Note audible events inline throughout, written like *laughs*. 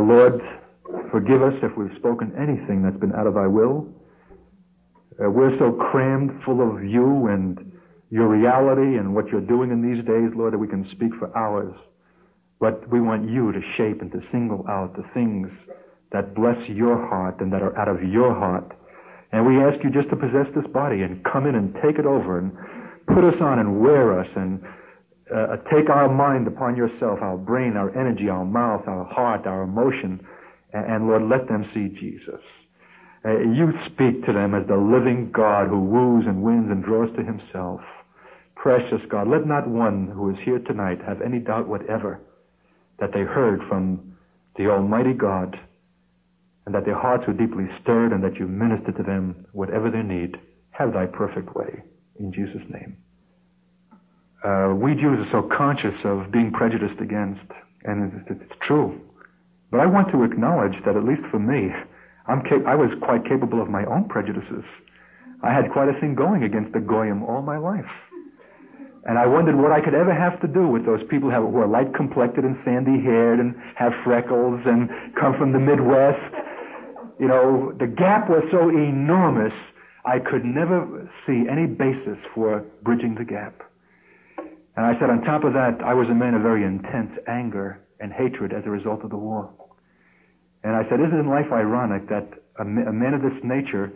Lord, forgive us if we've spoken anything that's been out of thy will. Uh, we're so crammed full of you and your reality and what you're doing in these days, Lord, that we can speak for hours. But we want you to shape and to single out the things that bless your heart and that are out of your heart. And we ask you just to possess this body and come in and take it over and put us on and wear us and uh, take our mind upon yourself, our brain, our energy, our mouth, our heart, our emotion, and, and Lord, let them see Jesus. Uh, you speak to them as the living God who woos and wins and draws to himself. Precious God, let not one who is here tonight have any doubt whatever that they heard from the Almighty God and that their hearts were deeply stirred and that you ministered to them whatever their need. Have thy perfect way. In Jesus' name. Uh, we Jews are so conscious of being prejudiced against, and it's, true. But I want to acknowledge that at least for me, I'm cap- I was quite capable of my own prejudices. I had quite a thing going against the Goyim all my life. And I wondered what I could ever have to do with those people who are light complected and sandy haired and have freckles and come from the Midwest. You know, the gap was so enormous, I could never see any basis for bridging the gap. And I said, on top of that, I was a man of very intense anger and hatred as a result of the war. And I said, isn't life ironic that a, man of this nature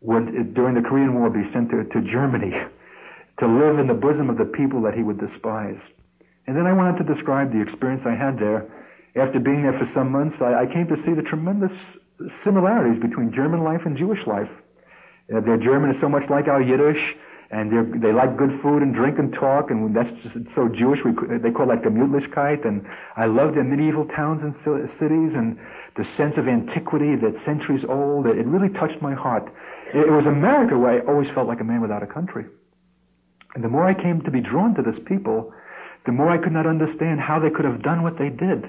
would, during the Korean War, be sent to, to Germany *laughs* to live in the bosom of the people that he would despise? And then I went on to describe the experience I had there. After being there for some months, I, I came to see the tremendous similarities between German life and Jewish life. Uh, their German is so much like our Yiddish and they they like good food and drink and talk, and that's just so Jewish. We they call that Gemütlichkeit, and I love their medieval towns and cities and the sense of antiquity that's centuries old. It really touched my heart. It was America where I always felt like a man without a country. And the more I came to be drawn to this people, the more I could not understand how they could have done what they did.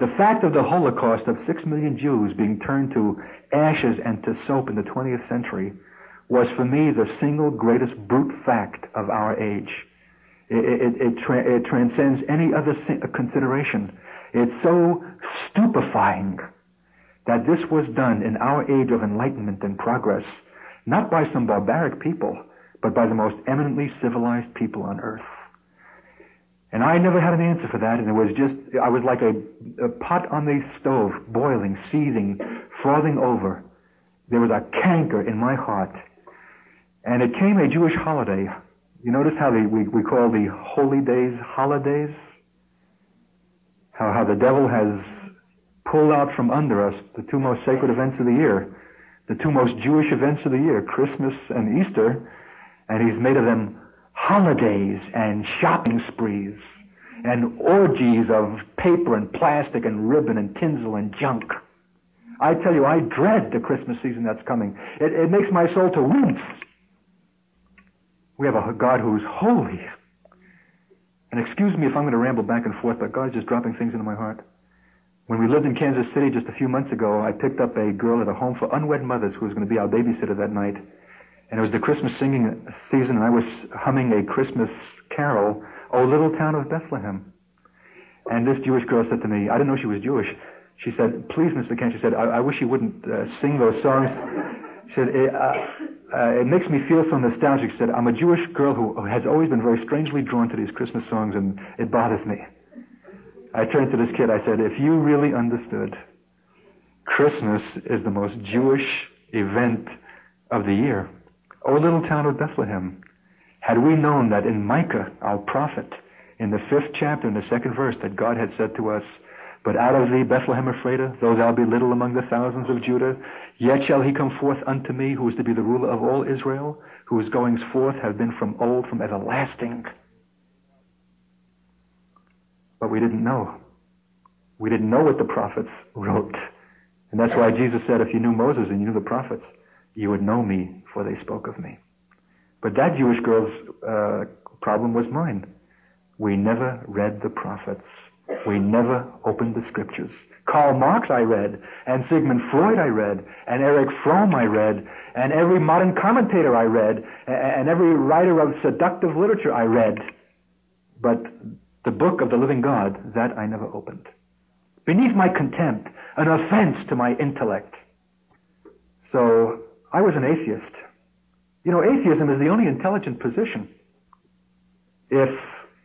The fact of the Holocaust of six million Jews being turned to ashes and to soap in the 20th century was for me the single greatest brute fact of our age. It, it, it, tra- it transcends any other uh, consideration. It's so stupefying that this was done in our age of enlightenment and progress, not by some barbaric people, but by the most eminently civilized people on earth. And I never had an answer for that, and it was just, I was like a, a pot on the stove, boiling, seething, frothing over. There was a canker in my heart and it came a Jewish holiday. You notice how the, we, we call the holy days holidays? How, how the devil has pulled out from under us the two most sacred events of the year, the two most Jewish events of the year, Christmas and Easter, and he's made of them holidays and shopping sprees and orgies of paper and plastic and ribbon and tinsel and junk. I tell you, I dread the Christmas season that's coming. It, it makes my soul to wince. We have a God who's holy. And excuse me if I'm going to ramble back and forth, but God's just dropping things into my heart. When we lived in Kansas City just a few months ago, I picked up a girl at a home for unwed mothers who was going to be our babysitter that night. And it was the Christmas singing season, and I was humming a Christmas carol, O Little Town of Bethlehem. And this Jewish girl said to me, I didn't know she was Jewish. She said, please, Mr. Kent, she said, I, I wish you wouldn't uh, sing those songs. She said, uh, uh, it makes me feel so nostalgic. She said, I'm a Jewish girl who has always been very strangely drawn to these Christmas songs, and it bothers me. I turned to this kid. I said, if you really understood, Christmas is the most Jewish event of the year. O little town of Bethlehem. Had we known that in Micah, our prophet, in the fifth chapter, in the second verse, that God had said to us, but out of thee, Bethlehem Ephratah, though thou be little among the thousands of Judah, yet shall he come forth unto me, who is to be the ruler of all Israel, whose goings forth have been from old, from everlasting. But we didn't know. We didn't know what the prophets wrote. And that's why Jesus said, if you knew Moses and you knew the prophets, you would know me, for they spoke of me. But that Jewish girl's uh, problem was mine. We never read the prophets. We never opened the scriptures. Karl Marx I read, and Sigmund Freud I read, and Erich Fromm I read, and every modern commentator I read, and every writer of seductive literature I read. But the book of the living God, that I never opened. Beneath my contempt an offense to my intellect. So I was an atheist. You know, atheism is the only intelligent position if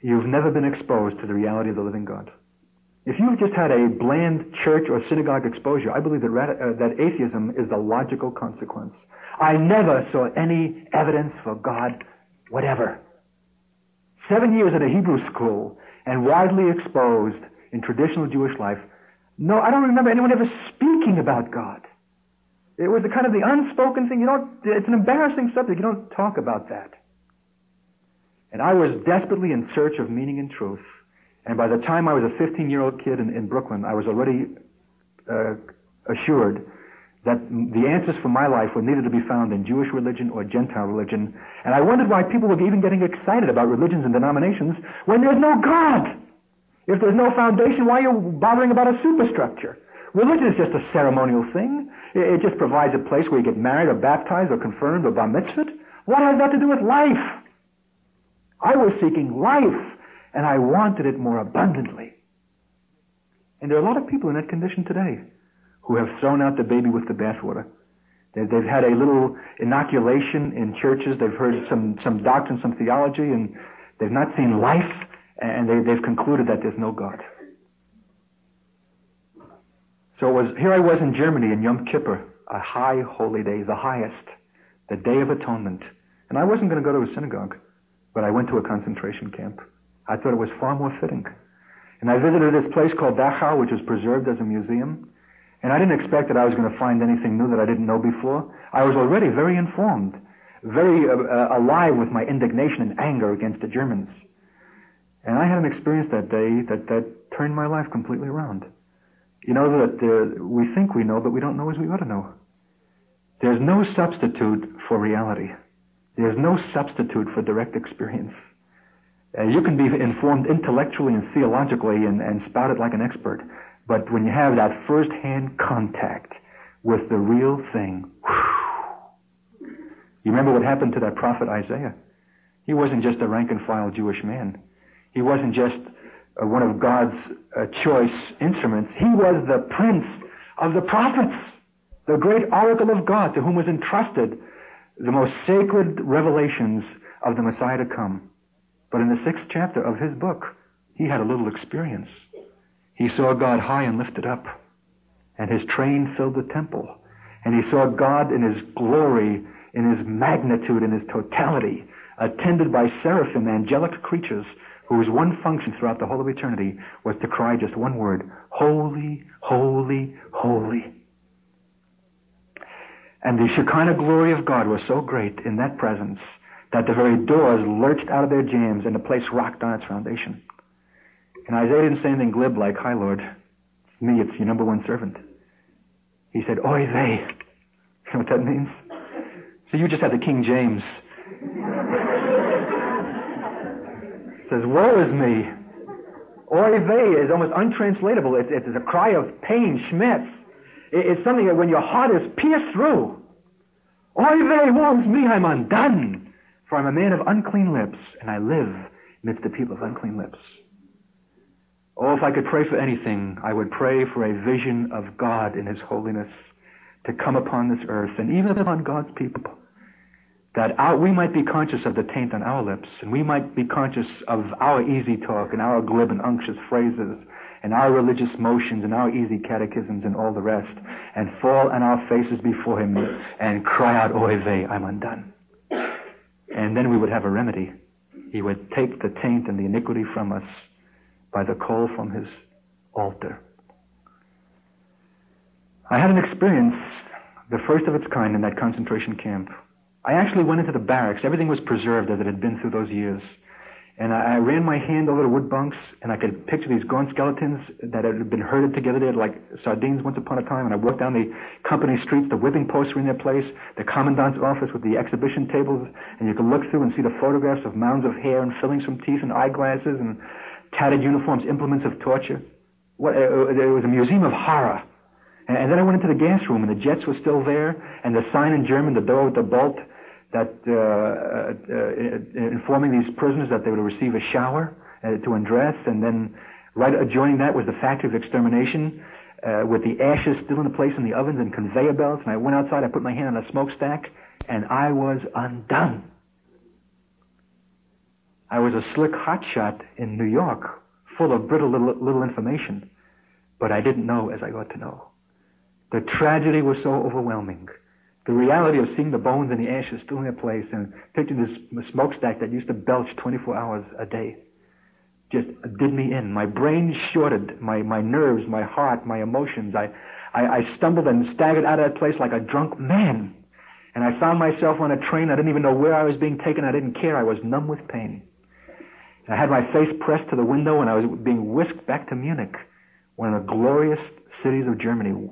you've never been exposed to the reality of the living God. If you've just had a bland church or synagogue exposure, I believe that, uh, that atheism is the logical consequence. I never saw any evidence for God whatever. Seven years at a Hebrew school and widely exposed in traditional Jewish life. No, I don't remember anyone ever speaking about God. It was the kind of the unspoken thing. You don't, it's an embarrassing subject. You don't talk about that. And I was desperately in search of meaning and truth. And by the time I was a 15 year old kid in, in Brooklyn, I was already uh, assured that the answers for my life were neither to be found in Jewish religion or Gentile religion. And I wondered why people were even getting excited about religions and denominations when there's no God. If there's no foundation, why are you bothering about a superstructure? Religion is just a ceremonial thing. It just provides a place where you get married or baptized or confirmed or bar mitzvahed. What has that to do with life? I was seeking life, and I wanted it more abundantly. And there are a lot of people in that condition today who have thrown out the baby with the bathwater. They've had a little inoculation in churches. They've heard some, some doctrine, some theology, and they've not seen life, and they, they've concluded that there's no God. So it was, here I was in Germany in Yom Kippur, a high holy day, the highest, the Day of Atonement. And I wasn't going to go to a synagogue, but I went to a concentration camp. I thought it was far more fitting. And I visited this place called Dachau, which is preserved as a museum. And I didn't expect that I was going to find anything new that I didn't know before. I was already very informed, very uh, uh, alive with my indignation and anger against the Germans. And I had an experience that day that, that turned my life completely around. You know that uh, we think we know, but we don't know as we ought to know. There's no substitute for reality. There's no substitute for direct experience. Uh, you can be informed intellectually and theologically and, and spout it like an expert. But when you have that first-hand contact with the real thing, whew, you remember what happened to that prophet Isaiah? He wasn't just a rank and file Jewish man. He wasn't just uh, one of God's uh, choice instruments. He was the prince of the prophets, the great oracle of God to whom was entrusted the most sacred revelations of the Messiah to come. But in the sixth chapter of his book, he had a little experience. He saw God high and lifted up, and his train filled the temple. And he saw God in his glory, in his magnitude, in his totality, attended by seraphim, angelic creatures, whose one function throughout the whole of eternity was to cry just one word, Holy, Holy, Holy. And the Shekinah glory of God was so great in that presence that the very doors lurched out of their jambs and the place rocked on its foundation. And Isaiah didn't say anything glib like, Hi, Lord. It's me. It's your number one servant. He said, Oy vey. *laughs* You know what that means? So you just had the King James. *laughs* says, Woe is me. Oy vey is almost untranslatable. It's, it's a cry of pain, schmerz. It's something that when your heart is pierced through. Oy vey, woe is me, I'm undone. For I'm a man of unclean lips, and I live amidst the people of unclean lips. Oh, if I could pray for anything, I would pray for a vision of God in His holiness to come upon this earth and even upon God's people. That our, we might be conscious of the taint on our lips, and we might be conscious of our easy talk and our glib and unctuous phrases and our religious motions and our easy catechisms and all the rest, and fall on our faces before Him and cry out, Oy vey, I'm undone. And then we would have a remedy. He would take the taint and the iniquity from us by the call from his altar. I had an experience, the first of its kind in that concentration camp. I actually went into the barracks. Everything was preserved as it had been through those years. And I, I ran my hand over the wood bunks, and I could picture these gaunt skeletons that had been herded together there like sardines once upon a time. And I walked down the company streets. The whipping posts were in their place. The commandant's office with the exhibition tables, and you could look through and see the photographs of mounds of hair and fillings from teeth and eyeglasses and tattered uniforms, implements of torture. What, uh, it was a museum of horror. And, and, then I went into the gas room, and the jets were still there, and the sign in German, the door with the bolt, that uh, uh, uh informing these prisoners that they would receive a shower to undress, and then right adjoining that was the factory of extermination. with the ashes still in the place in the ovens and conveyor belts. And I went outside, I put my hand on a smokestack, and I was undone. I was a slick hotshot in New York, full of brittle little, little information, but I didn't know as I ought to know. The tragedy was so overwhelming. The reality of seeing the bones and the ashes still in their place and picturing this smokestack that used to belch 24 hours a day just did me in. My brain shorted, my, my nerves, my heart, my emotions. I, I, I stumbled and staggered out of that place like a drunk man. And I found myself on a train. I didn't even know where I was being taken. I didn't care. I was numb with pain. I had my face pressed to the window and I was being whisked back to Munich, one of the glorious cities of Germany.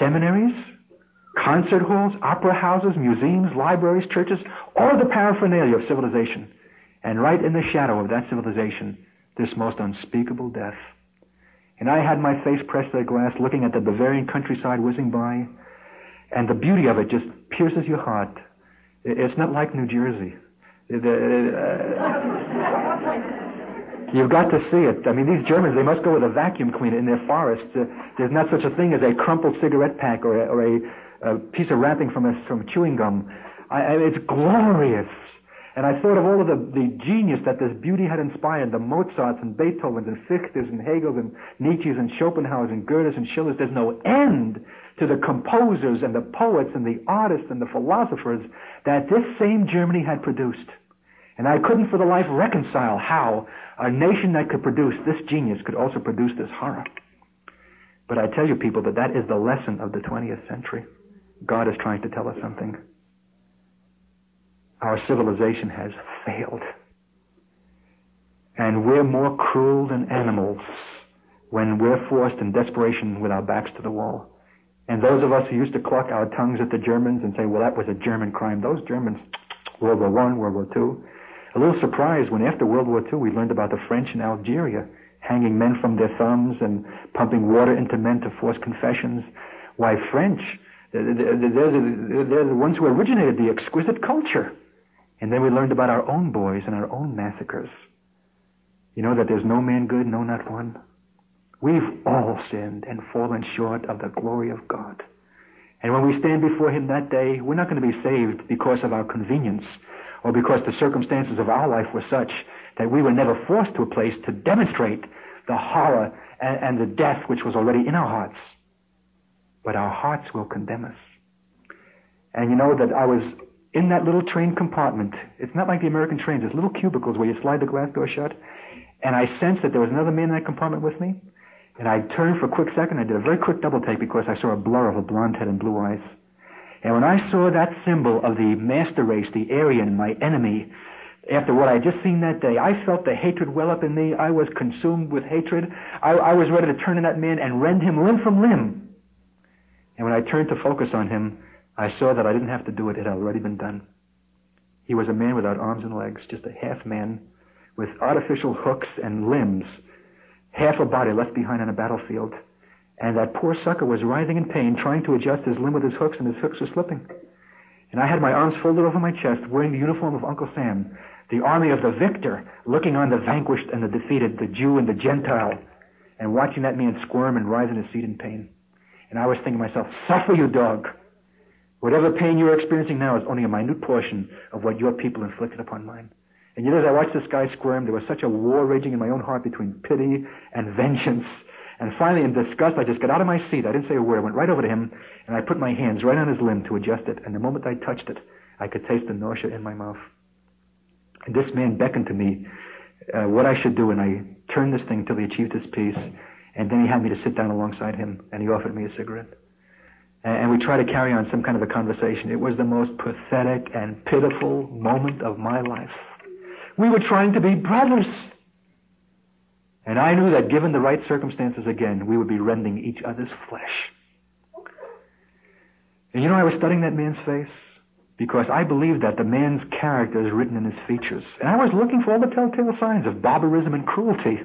Seminaries, concert halls, opera houses, museums, libraries, churches, all the paraphernalia of civilization. And right in the shadow of that civilization, this most unspeakable death. And I had my face pressed to the glass, looking at the Bavarian countryside whizzing by, and the beauty of it just pierces your heart. It's not like New Jersey. Uh, you've got to see it. I mean, these Germans, they must go with a vacuum cleaner in their forests. Uh, there's not such a thing as a crumpled cigarette pack or a, or a, a piece of wrapping from, a, from chewing gum. I, it's glorious. And I thought of all of the, the genius that this beauty had inspired, the Mozarts and Beethovens and Fichtes and Hegels and Nietzsche's and Schopenhauer's and Goethe's and Schiller's. There's no end to the composers and the poets and the artists and the philosophers that this same Germany had produced. And I couldn't for the life reconcile how a nation that could produce this genius could also produce this horror. But I tell you people that that is the lesson of the 20th century. God is trying to tell us something our civilization has failed. And we're more cruel than animals when we're forced in desperation with our backs to the wall. And those of us who used to cluck our tongues at the Germans and say, well, that was a German crime, those Germans, World War One, World War Two, a little surprised when after World War II we learned about the French in Algeria hanging men from their thumbs and pumping water into men to force confessions. Why, French, they're, the ones who originated the exquisite culture. And then we learned about our own boys and our own massacres. You know that there's no man good, no, not one. We've all sinned and fallen short of the glory of God. And when we stand before Him that day, we're not going to be saved because of our convenience or because the circumstances of our life were such that we were never forced to a place to demonstrate the horror and, and the death which was already in our hearts. But our hearts will condemn us. And you know that I was in that little train compartment. It's not like the American trains. There's little cubicles where you slide the glass door shut. And I sensed that there was another man in that compartment with me. And I turned for a quick second. I did a very quick double take because I saw a blur of a blonde head and blue eyes. And when I saw that symbol of the master race, the Aryan, my enemy, after what I had just seen that day, I felt the hatred well up in me. I was consumed with hatred. I, I was ready to turn on that man and rend him limb from limb. And when I turned to focus on him, I saw that I didn't have to do it. It had already been done. He was a man without arms and legs, just a half man with artificial hooks and limbs, half a body left behind on a battlefield. And that poor sucker was writhing in pain, trying to adjust his limb with his hooks, and his hooks were slipping. And I had my arms folded over my chest, wearing the uniform of Uncle Sam, the army of the victor, looking on the vanquished and the defeated, the Jew and the Gentile, and watching that man squirm and writhe in his seat in pain. And I was thinking to myself, suffer, you dog. Whatever pain you're experiencing now is only a minute portion of what your people inflicted upon mine. And yet as I watched this guy squirm, there was such a war raging in my own heart between pity and vengeance. And finally, in disgust, I just got out of my seat. I didn't say a word. I went right over to him, and I put my hands right on his limb to adjust it. And the moment I touched it, I could taste the nausea in my mouth. And this man beckoned to me uh, what I should do, and I turned this thing until he achieved his peace. And then he had me to sit down alongside him, and he offered me a cigarette and we tried to carry on some kind of a conversation. It was the most pathetic and pitiful moment of my life. We were trying to be brothers. And I knew that given the right circumstances again, we would be rending each other's flesh. And you know, I was studying that man's face because I believed that the man's character is written in his features. And I was looking for all the telltale signs of barbarism and cruelty.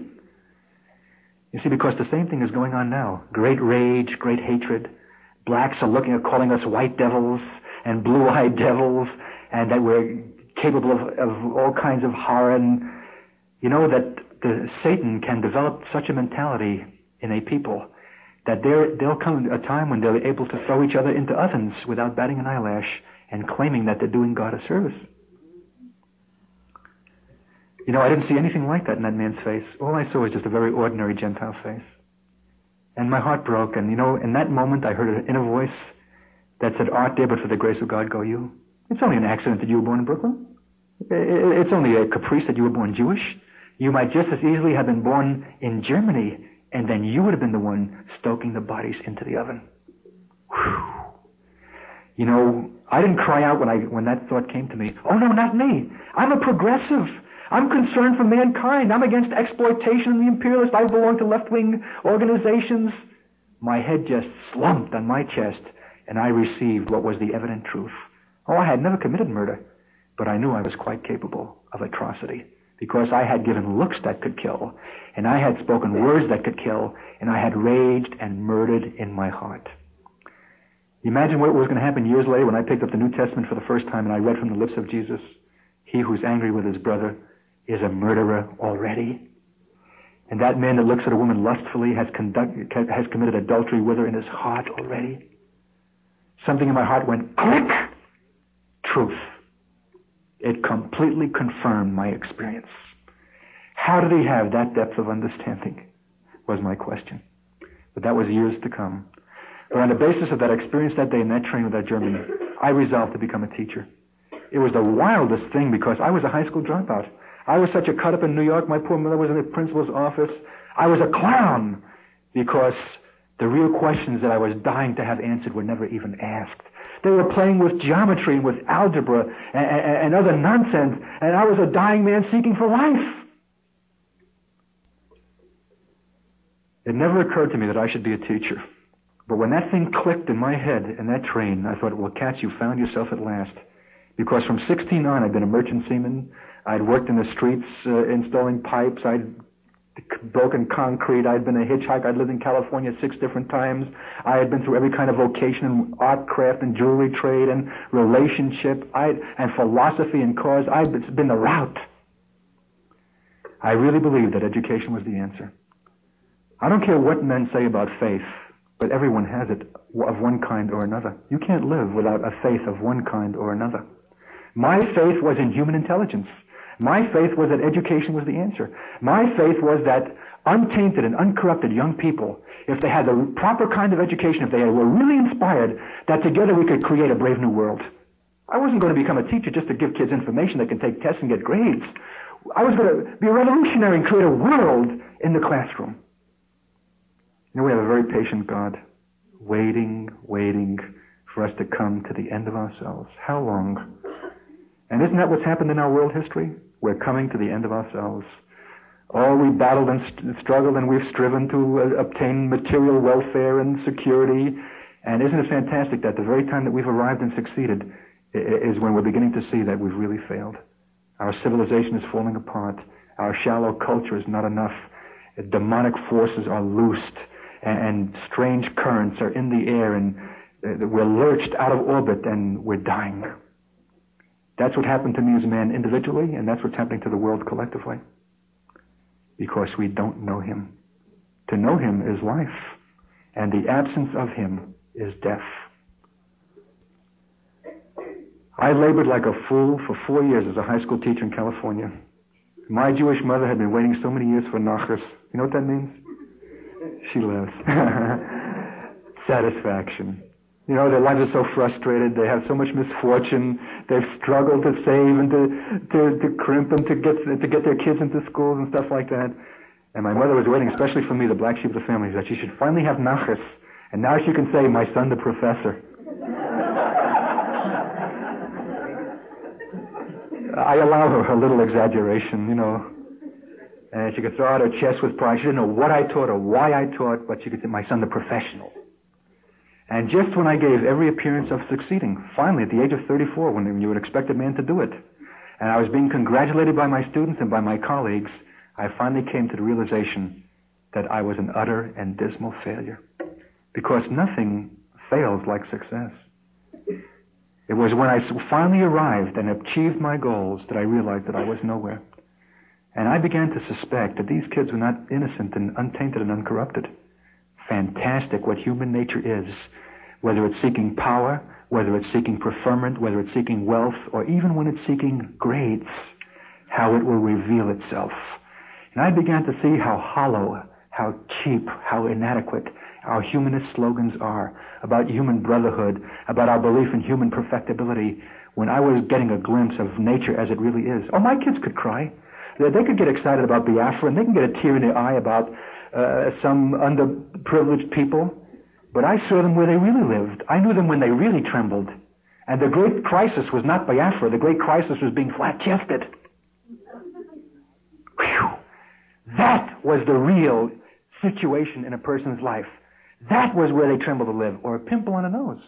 You see, because the same thing is going on now. Great rage, great hatred, blacks are looking at calling us white devils and blue-eyed *laughs* devils, and that we're capable of, of all kinds of horror. And you know that the, Satan can develop such a mentality in a people that there'll come a time when they'll be able to throw each other into ovens without batting an eyelash and claiming that they're doing God a service. You know, I didn't see anything like that in that man's face. All I saw was just a very ordinary Gentile face. And my heart broke, and you know, in that moment I heard an inner voice that said, Art there, but for the grace of God go you. It's only an accident that you were born in Brooklyn. It's only a caprice that you were born Jewish. You might just as easily have been born in Germany, and then you would have been the one stoking the bodies into the oven. Whew. You know, I didn't cry out when I when that thought came to me. Oh no, not me. I'm a progressive. I'm concerned for mankind. I'm against exploitation and the imperialist. I belong to left-wing organizations. My head just slumped on my chest, and I received what was the evident truth. Oh, I had never committed murder, but I knew I was quite capable of atrocity because I had given looks that could kill, and I had spoken words that could kill, and I had raged and murdered in my heart. Imagine what was going to happen years later when I picked up the New Testament for the first time and I read from the lips of Jesus, He who's angry with his brother is a murderer already. And that man that looks at a woman lustfully has, conduct, has committed adultery with her in his heart already. Something in my heart went click. Truth. It completely confirmed my experience. How did he have that depth of understanding? Was my question. But that was years to come. But on the basis of that experience that day in that train with that German, I resolved to become a teacher. It was the wildest thing because I was a high school dropout. I was such a cut up in New York. My poor mother was in the principal's office. I was a clown because the real questions that I was dying to have answered were never even asked. They were playing with geometry and with algebra and, and, and other nonsense, and I was a dying man seeking for life. It never occurred to me that I should be a teacher. But when that thing clicked in my head in that train, I thought, well, Katz, you found yourself at last. Because from 16 on, I'd been a merchant seaman. I'd worked in the streets uh, installing pipes. I'd broken concrete. I'd been a hitchhiker. I'd lived in California six different times. I had been through every kind of vocation in art, craft, and jewelry trade, and relationship, I'd, and philosophy and cause. I'd been the route. I really believed that education was the answer. I don't care what men say about faith, but everyone has it of one kind or another. You can't live without a faith of one kind or another. My faith was in human intelligence. My faith was that education was the answer. My faith was that untainted and uncorrupted young people, if they had the proper kind of education, if they were really inspired, that together we could create a brave new world. I wasn't going to become a teacher just to give kids information that can take tests and get grades. I was going to be a revolutionary and create a world in the classroom. You know, we have a very patient God, waiting, waiting for us to come to the end of ourselves. How long? And isn't that what's happened in our world history? We're coming to the end of ourselves. Oh, we battled and st- struggled and we've striven to uh, obtain material welfare and security. And isn't it fantastic that the very time that we've arrived and succeeded is when we're beginning to see that we've really failed. Our civilization is falling apart. Our shallow culture is not enough. Demonic forces are loosed and, and strange currents are in the air and uh, we're lurched out of orbit and we're dying. That's what happened to me as a man individually, and that's what's happening to the world collectively. Because we don't know Him. To know Him is life, and the absence of Him is death. I labored like a fool for four years as a high school teacher in California. My Jewish mother had been waiting so many years for nachas. You know what that means? She lives. *laughs* Satisfaction. You know, their lives are so frustrated. They have so much misfortune. They've struggled to save and to, to, to crimp and to get, to get their kids into schools and stuff like that. And my mother was waiting, especially for me, the black sheep of the family, that she should finally have nachas. And now she can say, my son, the professor. *laughs* I allow her a little exaggeration, you know. And she could throw out her chest with pride. She didn't know what I taught or why I taught, but she could say, my son, the professional. And just when I gave every appearance of succeeding, finally at the age of 34, when you would expect a man to do it, and I was being congratulated by my students and by my colleagues, I finally came to the realization that I was an utter and dismal failure. Because nothing fails like success. It was when I finally arrived and achieved my goals that I realized that I was nowhere. And I began to suspect that these kids were not innocent and untainted and uncorrupted. Fantastic what human nature is, whether it's seeking power, whether it's seeking preferment, whether it's seeking wealth, or even when it's seeking grades, how it will reveal itself. And I began to see how hollow, how cheap, how inadequate our humanist slogans are about human brotherhood, about our belief in human perfectibility, when I was getting a glimpse of nature as it really is. Oh, my kids could cry. They, could get excited about Biafra, and they can get a tear in their eye about uh, some underprivileged people. But I saw them where they really lived. I knew them when they really trembled. And the great crisis was not Biafra. The great crisis was being flat-chested. Whew. That was the real situation in a person's life. That was where they trembled to live. Or a pimple on a nose.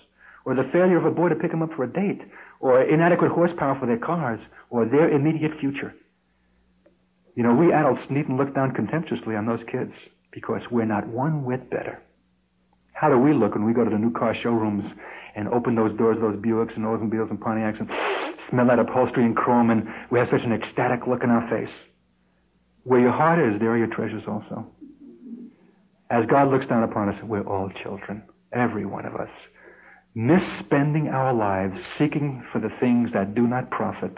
Or the failure of a boy to pick them up for a date. Or inadequate horsepower for their cars. Or their immediate future. You know, we adults needn't look down contemptuously on those kids because we're not one whit better. How do we look when we go to the new car showrooms and open those doors those Buicks and Oldsmobiles and Pontiacs and smell that upholstery and chrome and we have such an ecstatic look in our face? Where your heart is, there are your treasures also. As God looks down upon us, we're all children, every one of us, misspending our lives seeking for the things that do not profit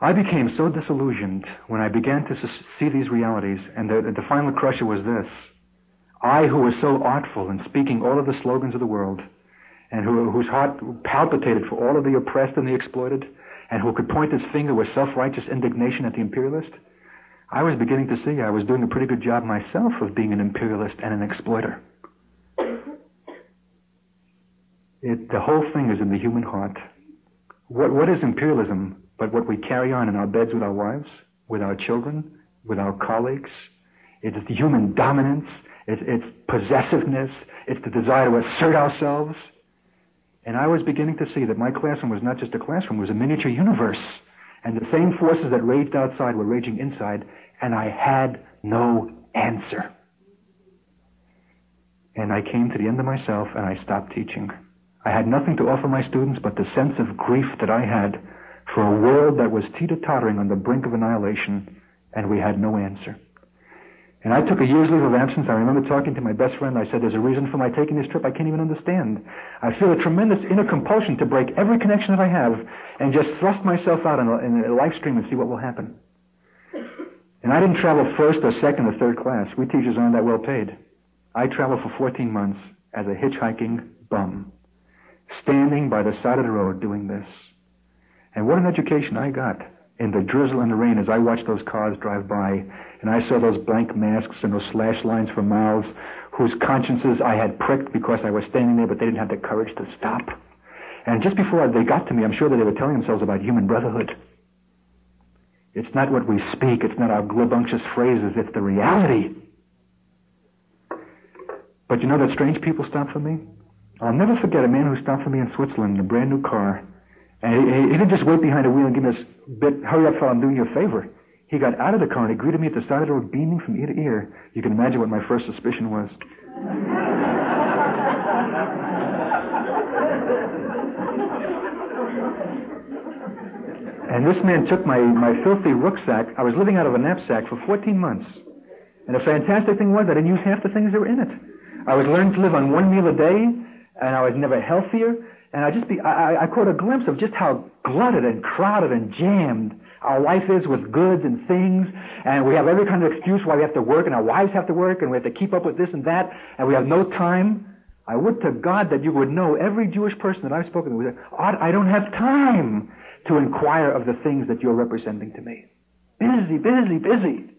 I became so disillusioned when I began to see these realities, and the, the final crusher was this. I, who was so artful in speaking all of the slogans of the world, and who, whose heart palpitated for all of the oppressed and the exploited, and who could point his finger with self-righteous indignation at the imperialist, I was beginning to see I was doing a pretty good job myself of being an imperialist and an exploiter. It, the whole thing is in the human heart. What, what is imperialism but what we carry on in our beds with our wives, with our children, with our colleagues. It's the human dominance. It's, it's possessiveness. It's the desire to assert ourselves. And I was beginning to see that my classroom was not just a classroom, it was a miniature universe. And the same forces that raged outside were raging inside, and I had no answer. And I came to the end of myself and I stopped teaching. I had nothing to offer my students but the sense of grief that I had for a world that was teeter-tottering on the brink of annihilation, and we had no answer. And I took a year's leave of absence. I remember talking to my best friend. I said, there's a reason for my taking this trip I can't even understand. I feel a tremendous inner compulsion to break every connection that I have and just thrust myself out in a, in a live stream and see what will happen. And I didn't travel first or second or third class. We teachers aren't that well paid. I traveled for 14 months as a hitchhiking bum, standing by the side of the road doing this. And what an education I got in the drizzle and the rain as I watched those cars drive by and I saw those blank masks and those slash lines for mouths whose consciences I had pricked because I was standing there but they didn't have the courage to stop. And just before they got to me, I'm sure that they were telling themselves about human brotherhood. It's not what we speak, it's not our glibbunctious phrases, it's the reality. But you know that strange people stopped for me? I'll never forget a man who stopped for me in Switzerland in a brand new car. And he, he, didn't just wait behind the wheel and give me this bit, hurry up, fellow, I'm doing you a favor. He got out of the car and he greeted me at the side of the road, beaming from ear to ear. You can imagine what my first suspicion was. and this man took my, my filthy rucksack. I was living out of a knapsack for 14 months. And the fantastic thing was I didn't use half the things that were in it. I was learning to live on one meal a day, and I was never healthier. And I just be, I, I caught a glimpse of just how glutted and crowded and jammed our life is with goods and things, and we have every kind of excuse why we have to work, and our wives have to work, and we have to keep up with this and that, and we have no time. I would to God that you would know every Jewish person that I've spoken to would say, I don't have time to inquire of the things that you're representing to me. Busy, busy, busy.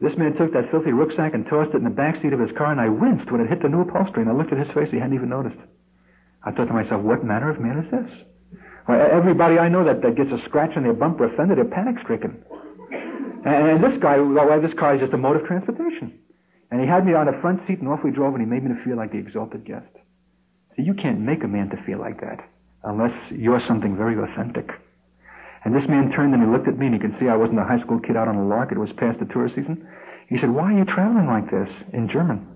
This man took that filthy rucksack and tossed it in the back seat of his car, and I winced when it hit the new upholstery, and I looked at his face. He hadn't even noticed. I thought to myself, what manner of man is this? Well, everybody I know that, that gets a scratch on their bumper offended, they're panic-stricken. And, and this guy, well, this car is just a mode of transportation. And he had me on the front seat, and off we drove, and he made me to feel like the exalted guest. See, you can't make a man to feel like that unless you're something very authentic. And this man turned and he looked at me, and he could see I wasn't a high school kid out on a lark. It was past the tourist season. He said, why are you traveling like this in German?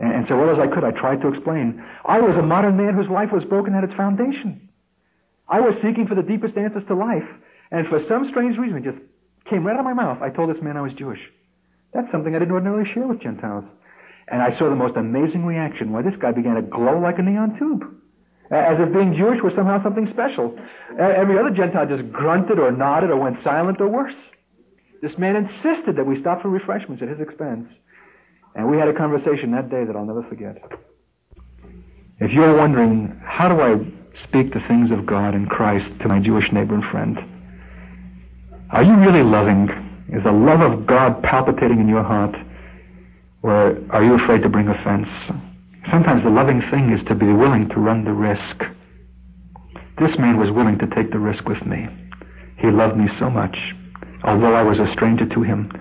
And, and so well as I could, I tried to explain. I was a modern man whose life was broken at its foundation. I was seeking for the deepest answers to life. And for some strange reason, it just came right out of my mouth. I told this man I was Jewish. That's something I didn't ordinarily share with Gentiles. And I saw the most amazing reaction. Why, this guy began to glow like a neon tube. As if being Jewish was somehow something special. Every other Gentile just grunted or nodded or went silent or worse. This man insisted that we stop for refreshments at his expense. And we had a conversation that day that I'll never forget. If you're wondering, how do I speak the things of God and Christ to my Jewish neighbor and friend? Are you really loving? Is the love of God palpitating in your heart? Or are you afraid to bring offense? Sometimes the loving thing is to be willing to run the risk. This man was willing to take the risk with me. He loved me so much, although I was a stranger to him.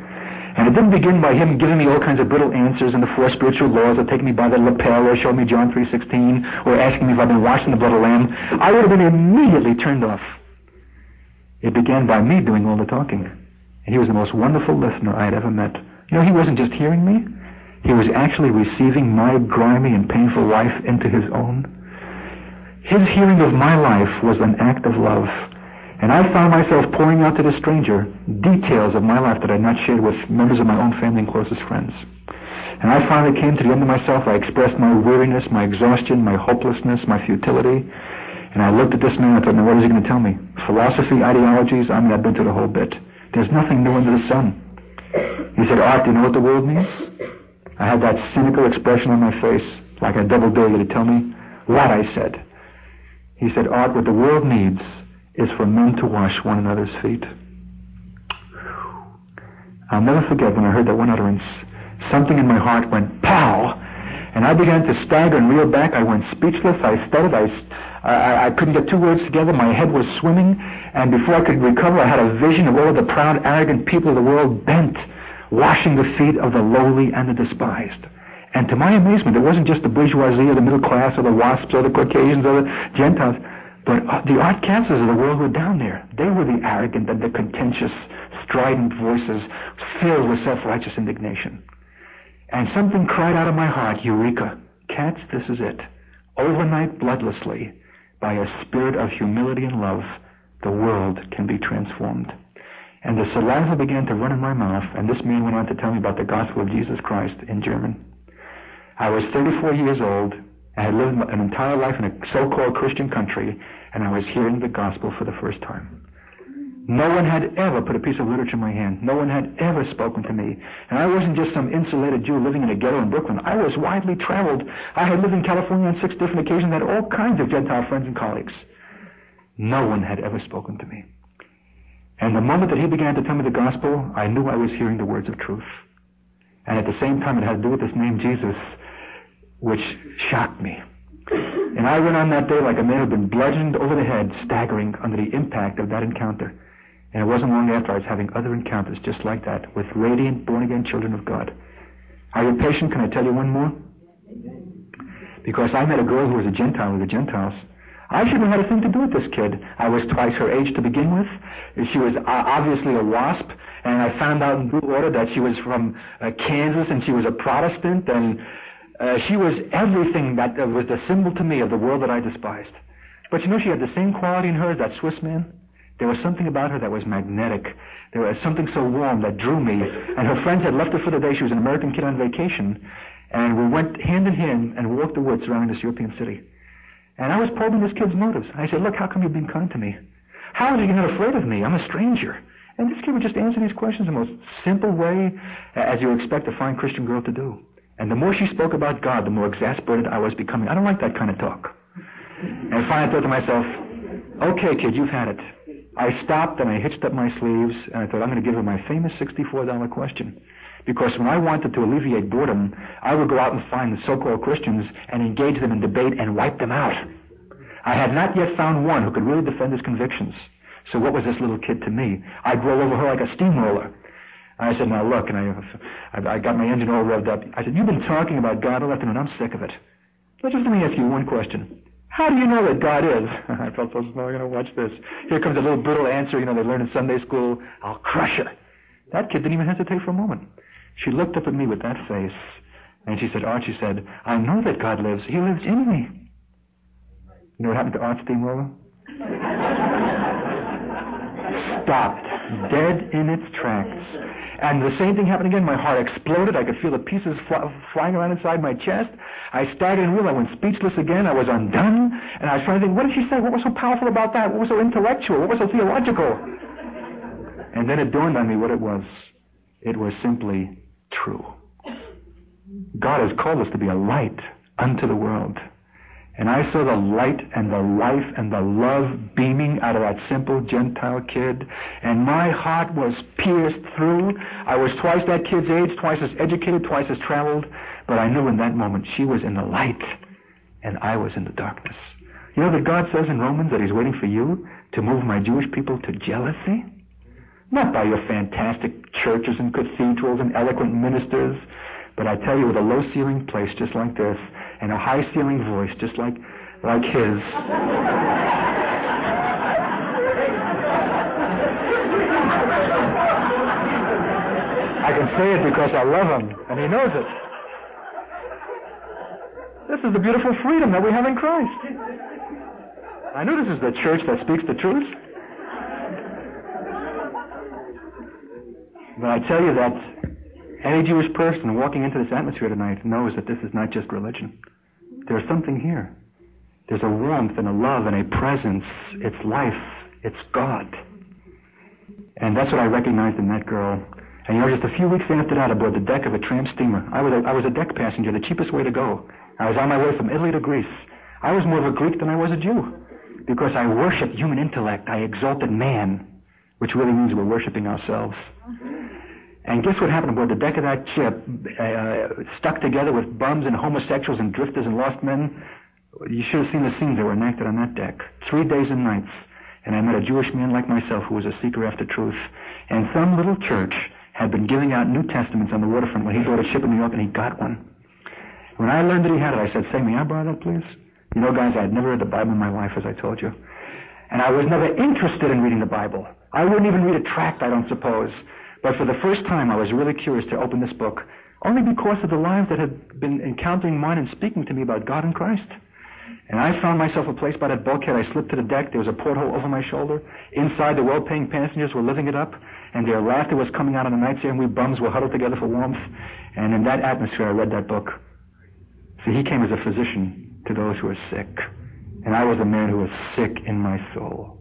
And it didn't begin by him giving me all kinds of brittle answers in the four spiritual laws or taking me by the lapel or showing me John 3.16 or asking me if I've been washed in the blood of the Lamb. I would have been immediately turned off. It began by me doing all the talking. And he was the most wonderful listener I had ever met. You know, he wasn't just hearing me. He was actually receiving my grimy and painful life into his own. His hearing of my life was an act of love. And I found myself pouring out to the stranger details of my life that I had not shared with members of my own family and closest friends. And I finally came to the end of myself. I expressed my weariness, my exhaustion, my hopelessness, my futility. And I looked at this man and I thought, now what is he going to tell me? Philosophy, ideologies? I mean, I've been through the whole bit. There's nothing new under the sun. He said, Art, do you know what the world means? I had that cynical expression on my face, like I double dare to tell me what I said. He said, Art, what the world needs is for men to wash one another's feet. I'll never forget when I heard that one utterance. Something in my heart went pow, and I began to stagger and reel back. I went speechless. I stuttered. I, I, I couldn't get two words together. My head was swimming, and before I could recover, I had a vision of all the proud, arrogant people of the world bent, washing the feet of the lowly and the despised. And to my amazement, it wasn't just the bourgeoisie or the middle class or the WASPs or the Caucasians or the Gentiles. But the Art Katzes of the world were down there. They were the arrogant and the contentious, strident voices filled with self-righteous indignation. And something cried out of my heart, Eureka! Katz, this is it. Overnight, bloodlessly, by a spirit of humility and love, the world can be transformed. And the saliva began to run in my mouth, and this man went on to tell me about the gospel of Jesus Christ in German. I was 34 years old, I had lived an entire life in a so-called Christian country, and I was hearing the gospel for the first time. No one had ever put a piece of literature in my hand. No one had ever spoken to me. And I wasn't just some insulated Jew living in a ghetto in Brooklyn. I was widely traveled. I had lived in California on six different occasions, had all kinds of Gentile friends and colleagues. No one had ever spoken to me. And the moment that he began to tell me the gospel, I knew I was hearing the words of truth. And at the same time, it had to do with this name Jesus which shocked me. And I went on that day like a man who'd been bludgeoned over the head, staggering under the impact of that encounter. And it wasn't long after I was having other encounters just like that with radiant, born-again children of God. Are you patient? Can I tell you one more? Because I met a girl who was a Gentile with the Gentiles. I shouldn't have had a thing to do with this kid. I was twice her age to begin with. She was uh, obviously a WASP, and I found out in due order that she was from uh, Kansas and she was a Protestant, and uh, she was everything that uh, was the symbol to me of the world that I despised. But you know, she had the same quality in her as that Swiss man. There was something about her that was magnetic. There was something so warm that drew me. And her friends had left her for the day. She was an American kid on vacation. And we went hand in hand and walked the woods surrounding this European city. And I was probing this kid's motives. I said, look, how come you've been kind to me? How is he not afraid of me? I'm a stranger. And this kid would just answer these questions in the most simple way as you expect a fine Christian girl to do. And the more she spoke about God, the more exasperated I was becoming. I don't like that kind of talk. And finally I thought to myself, okay, kid, you've had it. I stopped and I hitched up my sleeves and I thought I'm going to give her my famous $64 question. Because when I wanted to alleviate boredom, I would go out and find the so-called Christians and engage them in debate and wipe them out. I had not yet found one who could really defend his convictions. So what was this little kid to me? I'd roll over her like a steamroller. I said, now look, and I, I, got my engine all revved up. I said, you've been talking about God all afternoon. I'm sick of it. But just let me ask you one question. How do you know that God is? *laughs* I felt so small. I'm going to watch this. Here comes a little brittle answer, you know, they learn in Sunday school. I'll crush her. That kid didn't even hesitate for a moment. She looked up at me with that face, and she said, Archie said, I know that God lives. He lives in me. You know what happened to Art Steamroller? Stopped, dead in its tracks. And the same thing happened again. My heart exploded. I could feel the pieces fl- flying around inside my chest. I staggered and realized I went speechless again. I was undone. And I was trying to think, what did she say? What was so powerful about that? What was so intellectual? What was so theological? And then it dawned on me what it was. It was simply true. God has called us to be a light unto the world. And I saw the light and the life and the love beaming out of that simple Gentile kid. And my heart was pierced through. I was twice that kid's age, twice as educated, twice as traveled. But I knew in that moment she was in the light and I was in the darkness. You know that God says in Romans that He's waiting for you to move my Jewish people to jealousy? Not by your fantastic churches and cathedrals and eloquent ministers, but I tell you, with a low ceiling place just like this, and a high ceiling voice just like like his. I can say it because I love him, and he knows it. This is the beautiful freedom that we have in Christ. I know this is the church that speaks the truth. But I tell you that any Jewish person walking into this atmosphere tonight knows that this is not just religion. There's something here. There's a warmth and a love and a presence. It's life. It's God. And that's what I recognized in that girl. And you know, just a few weeks after that, aboard the deck of a tramp steamer, I was a, I was a deck passenger, the cheapest way to go. I was on my way from Italy to Greece. I was more of a Greek than I was a Jew because I worshiped human intellect. I exalted man, which really means we're worshiping ourselves. And guess what happened aboard the deck of that ship, uh, stuck together with bums and homosexuals and drifters and lost men? You should have seen the scenes that were enacted on that deck. Three days and nights. And I met a Jewish man like myself who was a seeker after truth. And some little church had been giving out New Testaments on the waterfront when he bought a ship in New York and he got one. When I learned that he had it, I said, say, may I borrow that, please? You know, guys, I had never read the Bible in my life, as I told you. And I was never interested in reading the Bible. I wouldn't even read a tract, I don't suppose. But for the first time, I was really curious to open this book, only because of the lives that had been encountering mine and speaking to me about God and Christ. And I found myself a place by that bulkhead. I slipped to the deck. There was a porthole over my shoulder. Inside, the well-paying passengers were living it up, and their laughter was coming out on the nights air, and we bums were huddled together for warmth. And in that atmosphere, I read that book. See, he came as a physician to those who were sick. And I was a man who was sick in my soul.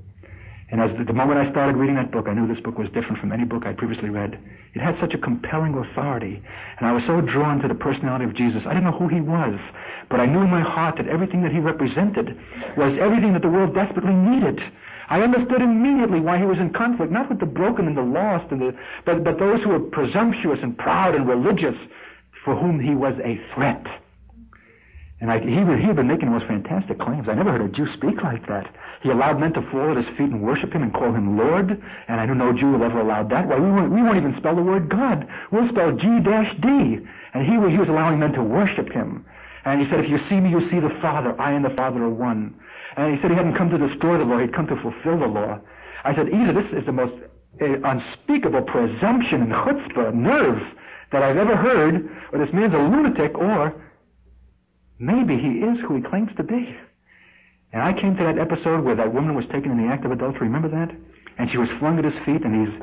And as the, the moment I started reading that book, I knew this book was different from any book I'd previously read. It had such a compelling authority, and I was so drawn to the personality of Jesus. I didn't know who he was, but I knew in my heart that everything that he represented was everything that the world desperately needed. I understood immediately why he was in conflict, not with the broken and the lost, and the, but, but those who were presumptuous and proud and religious, for whom he was a threat. And I, he, he had been making the most fantastic claims. I never heard a Jew speak like that. He allowed men to fall at his feet and worship him and call him Lord. And I knew no Jew ever allowed that. Why, we won't, we won't even spell the word God. We'll spell G-D. And he, he was allowing men to worship him. And he said, if you see me, you see the Father. I and the Father are one. And he said he hadn't come to destroy the law. He'd come to fulfill the law. I said, either this is the most uh, unspeakable presumption and chutzpah, nerve, that I've ever heard, or this man's a lunatic, or Maybe he is who he claims to be. And I came to that episode where that woman was taken in the act of adultery. Remember that? And she was flung at his feet, and these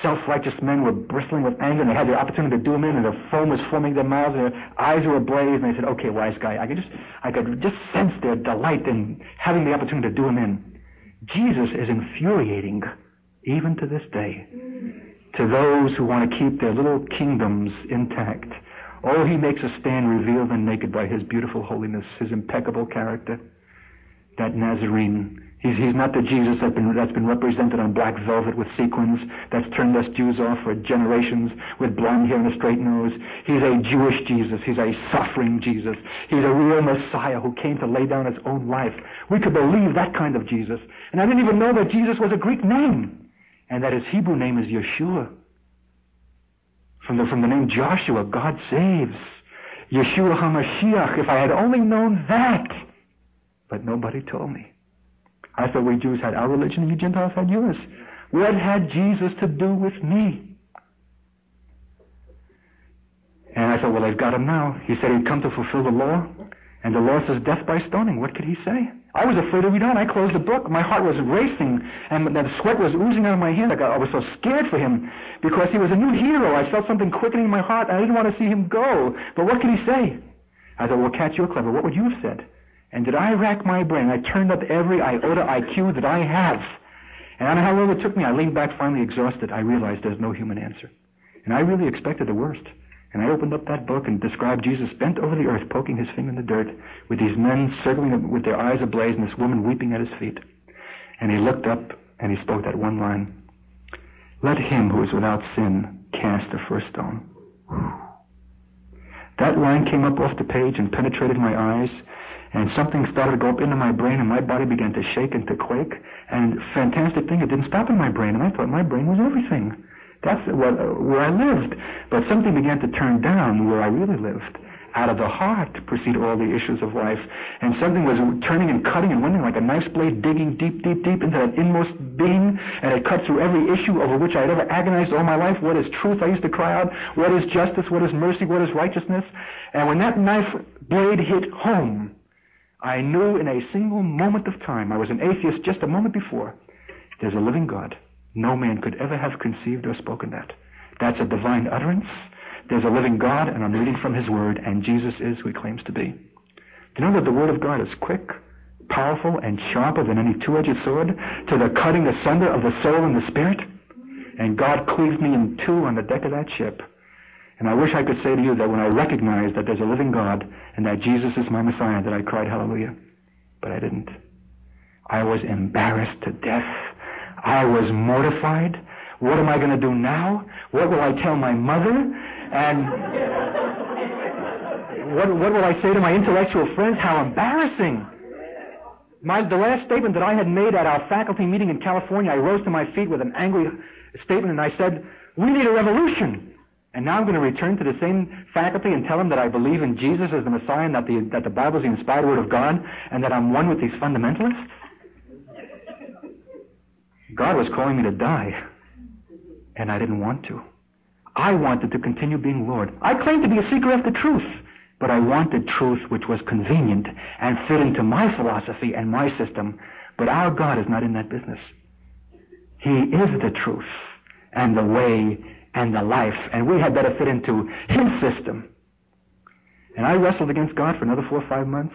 self-righteous men were bristling with anger, and they had the opportunity to do him in, and the foam was foaming their mouths, and their eyes were ablaze, and they said, "Okay, wise guy." I could just, I could just sense their delight in having the opportunity to do him in. Jesus is infuriating, even to this day, to those who want to keep their little kingdoms intact. Oh, he makes us stand revealed and naked by his beautiful holiness, his impeccable character. That Nazarene. He's, he's not the Jesus that's been, that's been represented on black velvet with sequins, that's turned us Jews off for generations with blonde hair and a straight nose. He's a Jewish Jesus. He's a suffering Jesus. He's a real Messiah who came to lay down his own life. We could believe that kind of Jesus. And I didn't even know that Jesus was a Greek name, and that his Hebrew name is Yeshua. From the, from the name Joshua, God saves. Yeshua HaMashiach, if I had only known that. But nobody told me. I thought we Jews had our religion and you Gentiles had yours. What had Jesus to do with me? And I thought, well, I've got him now. He said he'd come to fulfill the law, and the law says death by stoning. What could he say? I was afraid to read on. I closed the book. My heart was racing, and the sweat was oozing out of my hands. I, was so scared for him because he was a new hero. I felt something quickening in my heart, I didn't want to see him go. But what could he say? I thought, well, Katz, you're clever. What would you have said? And did I rack my brain? I turned up every iota IQ that I have. And I don't know how long it took me. I leaned back finally exhausted. I realized there's no human answer. And I really expected the worst. And I opened up that book and described Jesus bent over the earth, poking his finger in the dirt, with these men circling with their eyes ablaze and this woman weeping at his feet. And he looked up and he spoke that one line. Let him who is without sin cast the first stone. That line came up off the page and penetrated my eyes, and something started to go up into my brain, and my body began to shake and to quake. And fantastic thing, it didn't stop in my brain, and I thought my brain was everything. That's what, where I lived. But something began to turn down where I really lived. Out of the heart proceed all the issues of life. And something was turning and cutting and winding like a knife's blade, digging deep, deep, deep into that inmost being. And it cut through every issue over which I had ever agonized all my life. What is truth? I used to cry out. What is justice? What is mercy? What is righteousness? And when that knife blade hit home, I knew in a single moment of time, I was an atheist just a moment before, there's a living God. No man could ever have conceived or spoken that. That's a divine utterance. There's a living God, and I'm reading from His Word, and Jesus is who He claims to be. Do you know that the Word of God is quick, powerful, and sharper than any two-edged sword to the cutting asunder of the soul and the spirit? And God cleaved me in two on the deck of that ship. And I wish I could say to you that when I recognized that there's a living God and that Jesus is my Messiah, that I cried hallelujah. But I didn't. I was embarrassed to death I was mortified. What am I going to do now? What will I tell my mother? And what, what will I say to my intellectual friends? How embarrassing. My, the last statement that I had made at our faculty meeting in California, I rose to my feet with an angry statement and I said, we need a revolution. And now I'm going to return to the same faculty and tell them that I believe in Jesus as the Messiah and that the, that the Bible is the inspired Word of God and that I'm one with these fundamentalists? God was calling me to die, and I didn't want to. I wanted to continue being Lord. I claimed to be a seeker after truth, but I wanted truth which was convenient and fit into my philosophy and my system. But our God is not in that business. He is the truth and the way and the life, and we had better fit into His system. And I wrestled against God for another four or five months.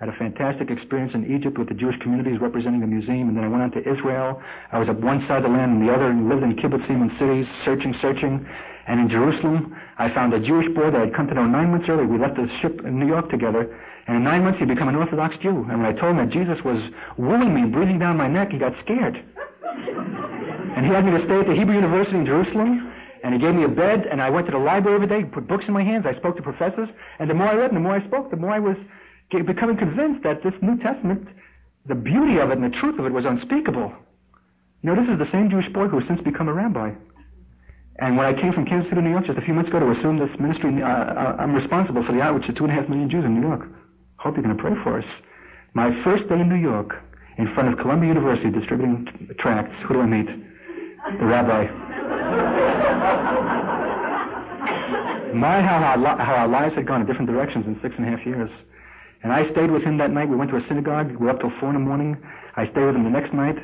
Had a fantastic experience in Egypt with the Jewish communities representing the museum, and then I went on to Israel. I was at one side of the land and the other, and lived in kibbutzim and cities, searching, searching. And in Jerusalem, I found a Jewish boy that I'd come to know nine months earlier. We left the ship in New York together, and in nine months he'd become an Orthodox Jew. And when I told him that Jesus was wooing me, breathing down my neck, he got scared. *laughs* and he had me to stay at the Hebrew University in Jerusalem, and he gave me a bed, and I went to the library every day, put books in my hands, I spoke to professors, and the more I read and the more I spoke, the more I was becoming convinced that this New Testament, the beauty of it and the truth of it was unspeakable. You know, this is the same Jewish boy who has since become a rabbi. And when I came from Kansas City, New York, just a few months ago to assume this ministry, uh, uh I'm responsible for the outreach to two and a half million Jews in New York. Hope you're going to pray for us. My first day in New York, in front of Columbia University, distributing tracts, who do I meet? The rabbi. *laughs* My, how our, how our lives had gone in different directions in six and a half years. And I stayed with him that night. We went to a synagogue. We were up till four in the morning. I stayed with him the next night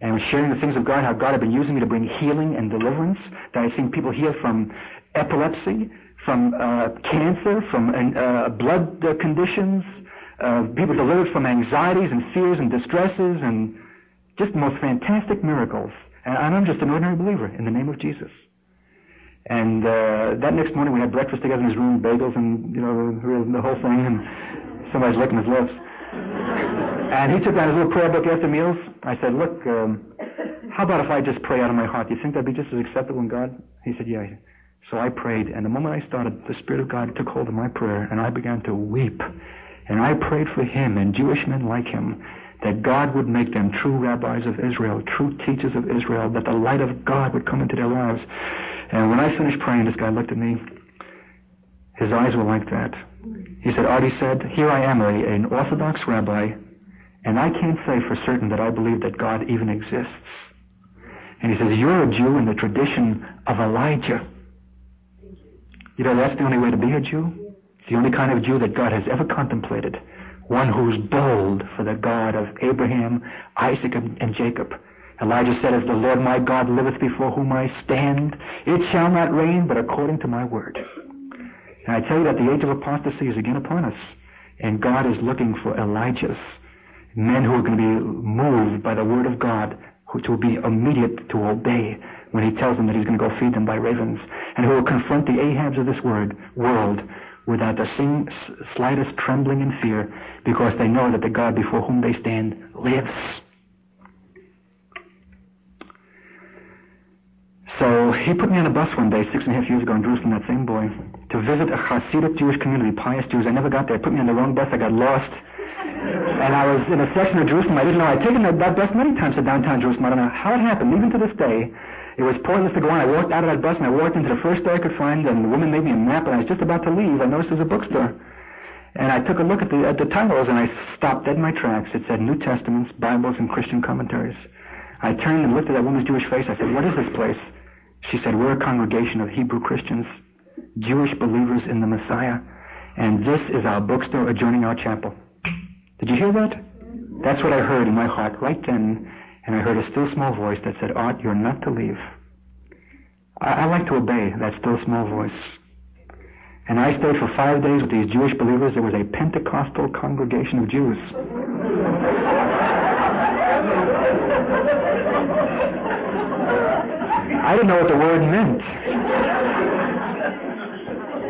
and was sharing the things of God, how God had been using me to bring healing and deliverance. That I'd seen people healed from epilepsy, from uh, cancer, from uh, blood uh, conditions, uh, people delivered from anxieties and fears and distresses, and just the most fantastic miracles. And, and I'm just an ordinary believer in the name of Jesus. And uh, that next morning we had breakfast together in his room, bagels and you know the whole thing, and Somebody's licking his lips. And he took out his little prayer book after meals. I said, look, um, how about if I just pray out of my heart? Do you think that'd be just as acceptable in God? He said, yeah. So I prayed, and the moment I started, the Spirit of God took hold of my prayer, and I began to weep. And I prayed for him and Jewish men like him that God would make them true rabbis of Israel, true teachers of Israel, that the light of God would come into their lives. And when I finished praying, this guy looked at me. His eyes were like that. He said, Artie said, here I am, a, an Orthodox rabbi, and I can't say for certain that I believe that God even exists. And he says, you're a Jew in the tradition of Elijah. You know, that's the only way to be a Jew. It's the only kind of Jew that God has ever contemplated one who's bold for the God of Abraham, Isaac, and Jacob. Elijah said, As the Lord my God liveth before whom I stand, it shall not rain but according to my word. And I tell you that the age of apostasy is again upon us. And God is looking for Elijahs, men who are going to be moved by the word of God, who will be immediate to obey when he tells them that he's going to go feed them by ravens, and who will confront the Ahabs of this word, world without the slightest trembling and fear, because they know that the God before whom they stand lives. So he put me on a bus one day, six and a half years ago in Jerusalem, that same boy, to visit a Hasidic Jewish community, pious Jews. I never got there. Put me on the wrong bus. I got lost. And I was in a section of Jerusalem I didn't know. I'd taken that, that bus many times to downtown Jerusalem. I don't know how it happened. Even to this day, it was pointless to go on. I walked out of that bus and I walked into the first store I could find, and the woman made me a map, and I was just about to leave. I noticed there was a bookstore. And I took a look at the, at the titles, and I stopped dead in my tracks. It said New Testaments, Bibles, and Christian commentaries. I turned and looked at that woman's Jewish face. I said, What is this place? She said, We're a congregation of Hebrew Christians, Jewish believers in the Messiah, and this is our bookstore adjoining our chapel. Did you hear that? That's what I heard in my heart right then, and I heard a still small voice that said, Art, you're not to leave. I, I like to obey that still small voice. And I stayed for five days with these Jewish believers. There was a Pentecostal congregation of Jews. I didn't know what the word meant.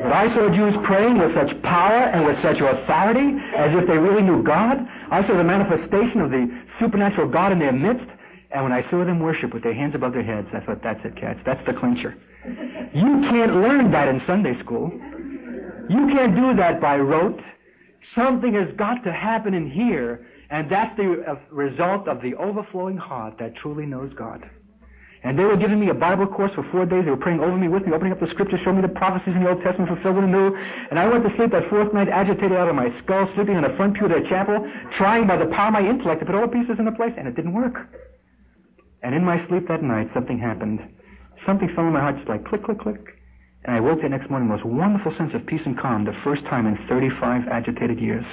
But I saw Jews praying with such power and with such authority as if they really knew God. I saw the manifestation of the supernatural God in their midst. And when I saw them worship with their hands above their heads, I thought, that's it, Katz. That's the clincher. You can't learn that in Sunday school. You can't do that by rote. Something has got to happen in here, and that's the uh, result of the overflowing heart that truly knows God. And they were giving me a Bible course for four days. They were praying over me with me, opening up the scriptures, showing me the prophecies in the Old Testament fulfilled in the New. And I went to sleep that fourth night agitated out of my skull, sleeping in the front pew of their chapel, trying by the power of my intellect to put all the pieces into place, and it didn't work. And in my sleep that night, something happened. Something fell in my heart, just like click, click, click. And I woke the next morning with most wonderful sense of peace and calm, the first time in 35 agitated years.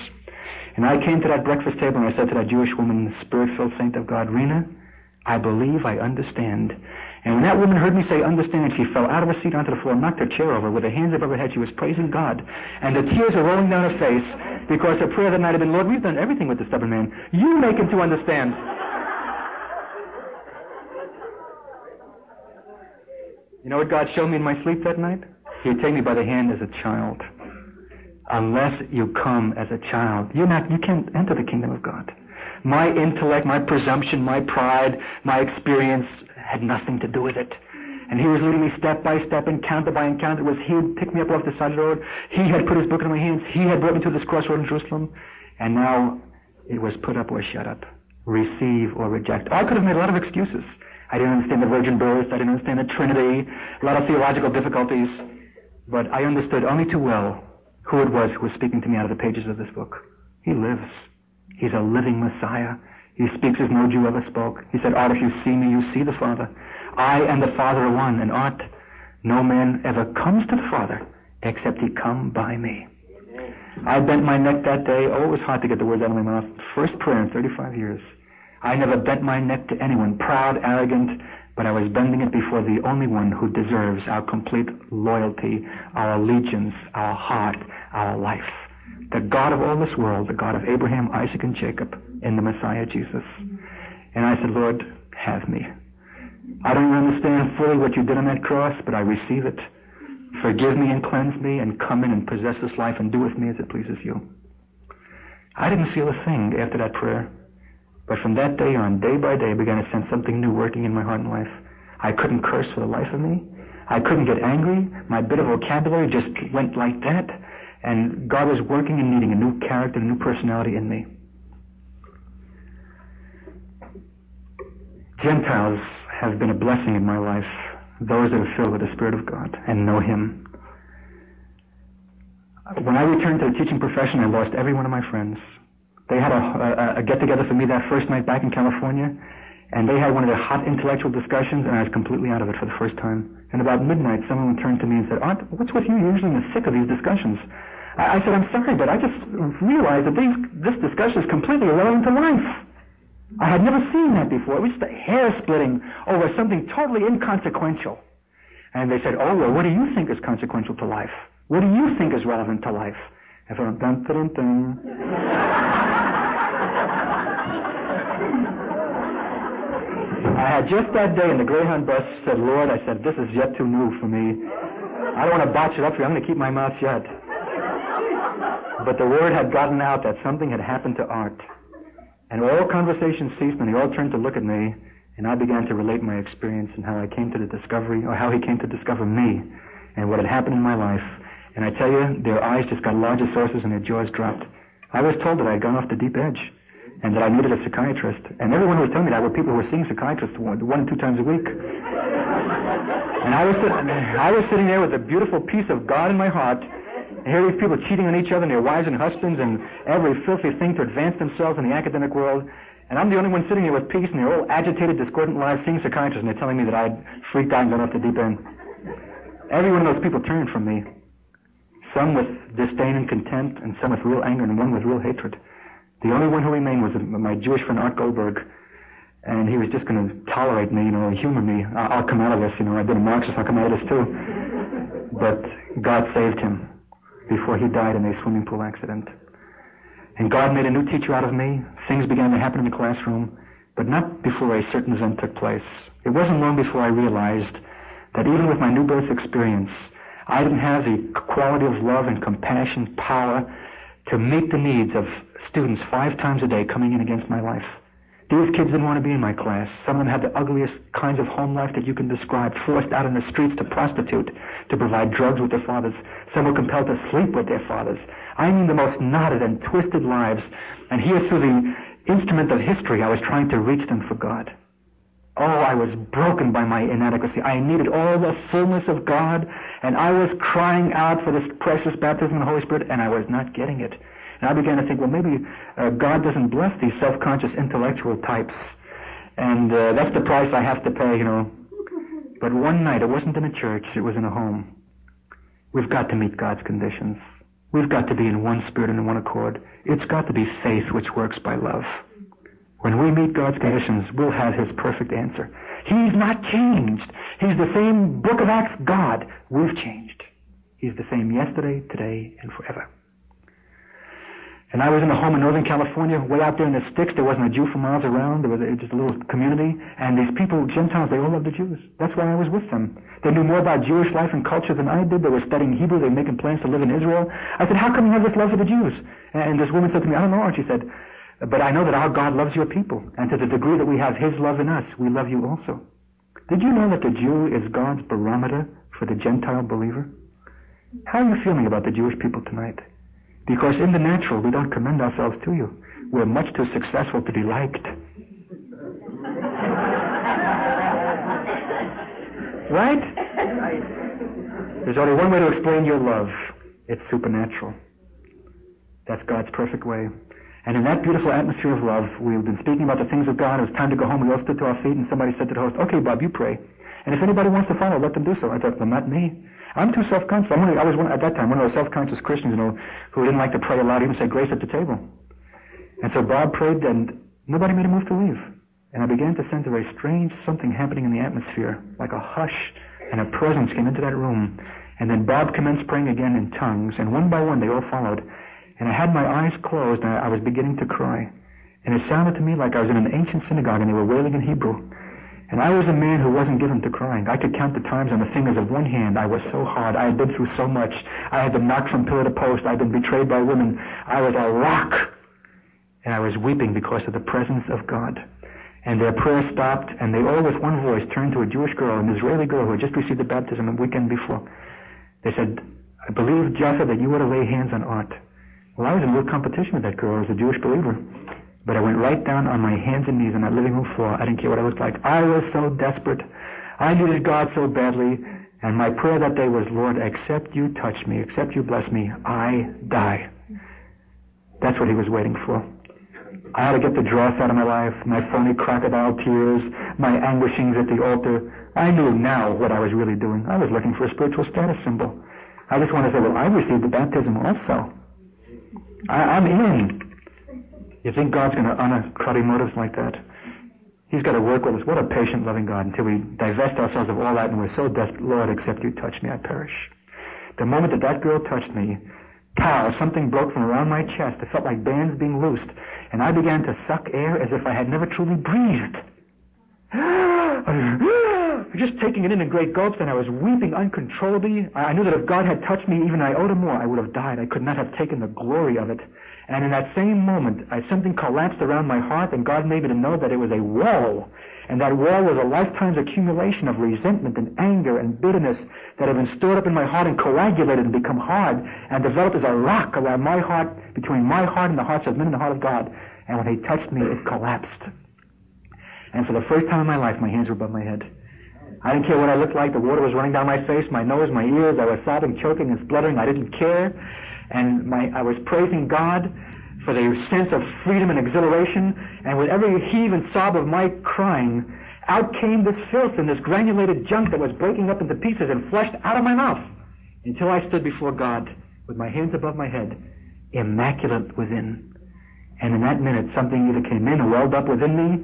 And I came to that breakfast table and I said to that Jewish woman, the spirit-filled saint of God, Rena, I believe I understand. And when that woman heard me say understand, she fell out of her seat onto the floor, knocked her chair over. With her hands above her head, she was praising God. And the tears were rolling down her face because her prayer that night had been, Lord, we've done everything with the stubborn man. You make him to understand. You know what God showed me in my sleep that night? He'd take me by the hand as a child. Unless you come as a child, you're not, you can't enter the kingdom of God. My intellect, my presumption, my pride, my experience had nothing to do with it. And he was leading me step by step, encounter by encounter. It was he had picked me up off the side of the road. He had put his book in my hands. He had brought me to this crossroad in Jerusalem. And now it was put up or shut up. Receive or reject. I could have made a lot of excuses. I didn't understand the virgin birth. I didn't understand the Trinity. A lot of theological difficulties. But I understood only too well who it was who was speaking to me out of the pages of this book. He lives. He's a living Messiah. He speaks as no Jew ever spoke. He said, Art, if you see me, you see the Father. I and the Father are one, and Art, no man ever comes to the Father except he come by me. I bent my neck that day. Oh, it was hard to get the words out of my mouth. First prayer in 35 years. I never bent my neck to anyone, proud, arrogant, but I was bending it before the only one who deserves our complete loyalty, our allegiance, our heart, our life the God of all this world, the God of Abraham, Isaac, and Jacob, in the Messiah Jesus. And I said, Lord, have me. I don't understand fully what you did on that cross, but I receive it. Forgive me and cleanse me and come in and possess this life and do with me as it pleases you. I didn't feel a thing after that prayer. But from that day on, day by day, I began to sense something new working in my heart and life. I couldn't curse for the life of me. I couldn't get angry. My bit of vocabulary just went like that. And God was working and needing a new character, a new personality in me. Gentiles have been a blessing in my life. Those that are filled with the Spirit of God and know Him. When I returned to the teaching profession, I lost every one of my friends. They had a, a, a get together for me that first night back in California, and they had one of their hot intellectual discussions, and I was completely out of it for the first time. And about midnight, someone turned to me and said, Art, what's with you? You're usually in the thick of these discussions. I, I said, I'm sorry, but I just realized that these, this discussion is completely irrelevant to life. I had never seen that before. It was just hair splitting over something totally inconsequential. And they said, oh, well, what do you think is consequential to life? What do you think is relevant to life? I thought, dun, dun, dun. I had just that day in the Greyhound bus said, Lord, I said, this is yet too new for me. I don't want to botch it up for you. I'm going to keep my mouth shut. But the word had gotten out that something had happened to Art. And all conversation ceased, and they all turned to look at me, and I began to relate my experience and how I came to the discovery, or how he came to discover me, and what had happened in my life. And I tell you, their eyes just got larger sources and their jaws dropped. I was told that I had gone off the deep edge, and that I needed a psychiatrist. And everyone who was telling me that were people who were seeing psychiatrists one, one two times a week. And I was, I was sitting there with a beautiful piece of God in my heart, and here these people cheating on each other and their wives and husbands and every filthy thing to advance themselves in the academic world. And I'm the only one sitting here with peace and they're all agitated, discordant lives, seeing psychiatrists, and they're telling me that I'd freaked out and gone off the deep end. Every one of those people turned from me. Some with disdain and contempt, and some with real anger, and one with real hatred. The only one who remained was my Jewish friend Art Goldberg. And he was just going to tolerate me, you know, humor me. I'll come out of this, you know. I've been a Marxist, I'll come out of this too. But God saved him before he died in a swimming pool accident. And God made a new teacher out of me. Things began to happen in the classroom, but not before a certain event took place. It wasn't long before I realized that even with my new birth experience, I didn't have the quality of love and compassion, power to meet the needs of students five times a day coming in against my life. These kids didn't want to be in my class. Some of them had the ugliest kinds of home life that you can describe, forced out in the streets to prostitute, to provide drugs with their fathers. Some were compelled to sleep with their fathers. I mean the most knotted and twisted lives. And here through the instrument of history, I was trying to reach them for God. Oh, I was broken by my inadequacy. I needed all the fullness of God, and I was crying out for this precious baptism of the Holy Spirit, and I was not getting it. And I began to think, well, maybe uh, God doesn't bless these self-conscious intellectual types. And uh, that's the price I have to pay, you know. But one night, it wasn't in a church, it was in a home. We've got to meet God's conditions. We've got to be in one spirit and in one accord. It's got to be faith which works by love. When we meet God's conditions, we'll have His perfect answer. He's not changed. He's the same Book of Acts God. We've changed. He's the same yesterday, today, and forever. And I was in a home in Northern California, way out there in the sticks. There wasn't a Jew for miles around. There was just a little community. And these people, Gentiles, they all loved the Jews. That's why I was with them. They knew more about Jewish life and culture than I did. They were studying Hebrew. They were making plans to live in Israel. I said, how come you have this love for the Jews? And this woman said to me, I don't know. And she said, but I know that our God loves your people. And to the degree that we have His love in us, we love you also. Did you know that the Jew is God's barometer for the Gentile believer? How are you feeling about the Jewish people tonight? Because in the natural, we don't commend ourselves to you. We're much too successful to be liked. *laughs* right? There's only one way to explain your love. It's supernatural. That's God's perfect way. And in that beautiful atmosphere of love, we've been speaking about the things of God. It was time to go home. We all stood to our feet, and somebody said to the host, "Okay, Bob, you pray." And if anybody wants to follow, let them do so. I thought, well, not me. I'm too self-conscious. I'm I was one, at that time one of those self-conscious Christians, you know, who didn't like to pray a aloud, even say grace at the table. And so Bob prayed, and nobody made a move to leave. And I began to sense a very strange something happening in the atmosphere, like a hush, and a presence came into that room. And then Bob commenced praying again in tongues, and one by one they all followed. And I had my eyes closed, and I was beginning to cry. And it sounded to me like I was in an ancient synagogue, and they were wailing in Hebrew. And I was a man who wasn't given to crying. I could count the times on the fingers of one hand. I was so hard. I had been through so much. I had been knocked from pillar to post. I had been betrayed by women. I was a rock. And I was weeping because of the presence of God. And their prayer stopped, and they all with one voice turned to a Jewish girl, an Israeli girl who had just received the baptism a weekend before. They said, I believe, Jaffa, that you ought to lay hands on Art. Well, I was in real competition with that girl as a Jewish believer. But I went right down on my hands and knees on that living room floor. I didn't care what I looked like. I was so desperate. I needed God so badly. And my prayer that day was, Lord, except you touch me, except you bless me, I die. That's what he was waiting for. I had to get the dross out of my life, my phony crocodile tears, my anguishings at the altar. I knew now what I was really doing. I was looking for a spiritual status symbol. I just want to say, well, I received the baptism also. I, I'm in. You think God's going to honor cruddy motives like that? He's got to work with us. What a patient, loving God until we divest ourselves of all that and we're so desperate. Lord, except you touch me, I perish. The moment that that girl touched me, pow, something broke from around my chest. It felt like bands being loosed. And I began to suck air as if I had never truly breathed. *gasps* Just taking it in in great gulps, and I was weeping uncontrollably. I knew that if God had touched me even an iota more, I would have died. I could not have taken the glory of it. And in that same moment, I, something collapsed around my heart, and God made me to know that it was a wall. And that wall was a lifetime's accumulation of resentment and anger and bitterness that had been stored up in my heart and coagulated and become hard and developed as a rock around my heart, between my heart and the hearts of men and the heart of God. And when He touched me, it collapsed. And for the first time in my life, my hands were above my head. I didn't care what I looked like. The water was running down my face, my nose, my ears. I was sobbing, choking, and spluttering. I didn't care and my, I was praising God for the sense of freedom and exhilaration, and with every heave and sob of my crying, out came this filth and this granulated junk that was breaking up into pieces and flushed out of my mouth until I stood before God with my hands above my head, immaculate within. And in that minute, something either came in or welled up within me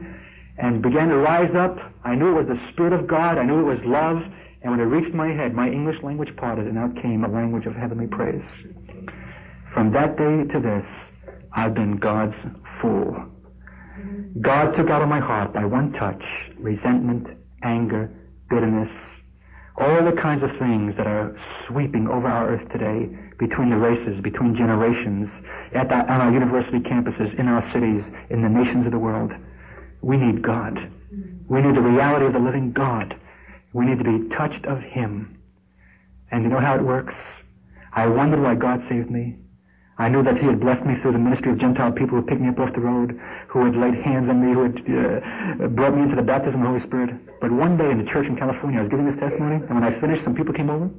and began to rise up. I knew it was the Spirit of God. I knew it was love. And when it reached my head, my English language parted, and out came a language of heavenly praise. From that day to this, I've been God's fool. God took out of my heart by one touch resentment, anger, bitterness, all the kinds of things that are sweeping over our earth today between the races, between generations, at our, on our university campuses, in our cities, in the nations of the world. We need God. We need the reality of the living God. We need to be touched of Him. And you know how it works? I wondered why God saved me. I knew that He had blessed me through the ministry of Gentile people who picked me up off the road, who had laid hands on me, who had uh, brought me into the baptism of the Holy Spirit. But one day in the church in California, I was giving this testimony, and when I finished, some people came over,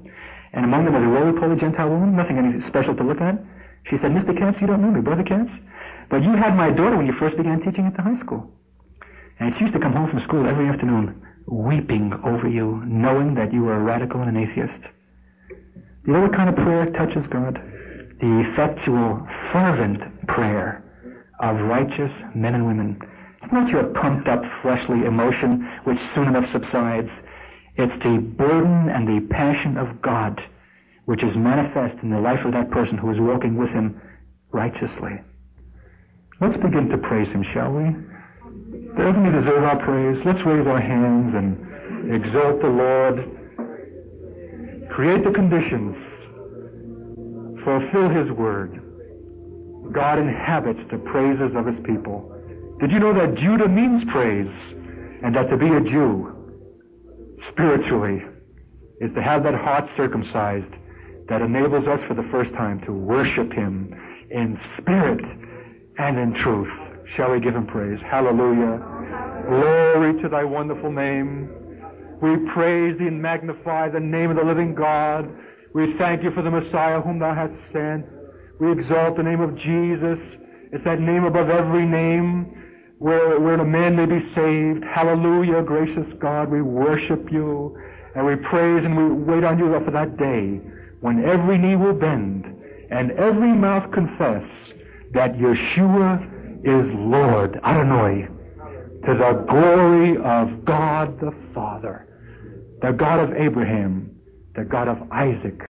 and among them was a roly-poly Gentile woman, nothing any special to look at. She said, Mr. Katz, you don't know me, Brother Katz, but you had my daughter when you first began teaching at the high school. And she used to come home from school every afternoon weeping over you, knowing that you were a radical and an atheist. You know what kind of prayer touches God? The effectual, fervent prayer of righteous men and women. It's not your pumped up fleshly emotion which soon enough subsides. It's the burden and the passion of God which is manifest in the life of that person who is walking with Him righteously. Let's begin to praise Him, shall we? Doesn't He deserve our praise? Let's raise our hands and exalt the Lord. Create the conditions fulfill His word. God inhabits the praises of His people. Did you know that Judah means praise? And that to be a Jew, spiritually, is to have that heart circumcised that enables us for the first time to worship Him in spirit and in truth. Shall we give Him praise? Hallelujah. Glory to Thy wonderful name. We praise Thee and magnify the name of the living God. We thank you for the Messiah whom thou hast sent. We exalt the name of Jesus. It's that name above every name where, where a man may be saved. Hallelujah, gracious God. We worship you and we praise and we wait on you for that day when every knee will bend and every mouth confess that Yeshua is Lord, Adonai, to the glory of God the Father, the God of Abraham, the God of Isaac,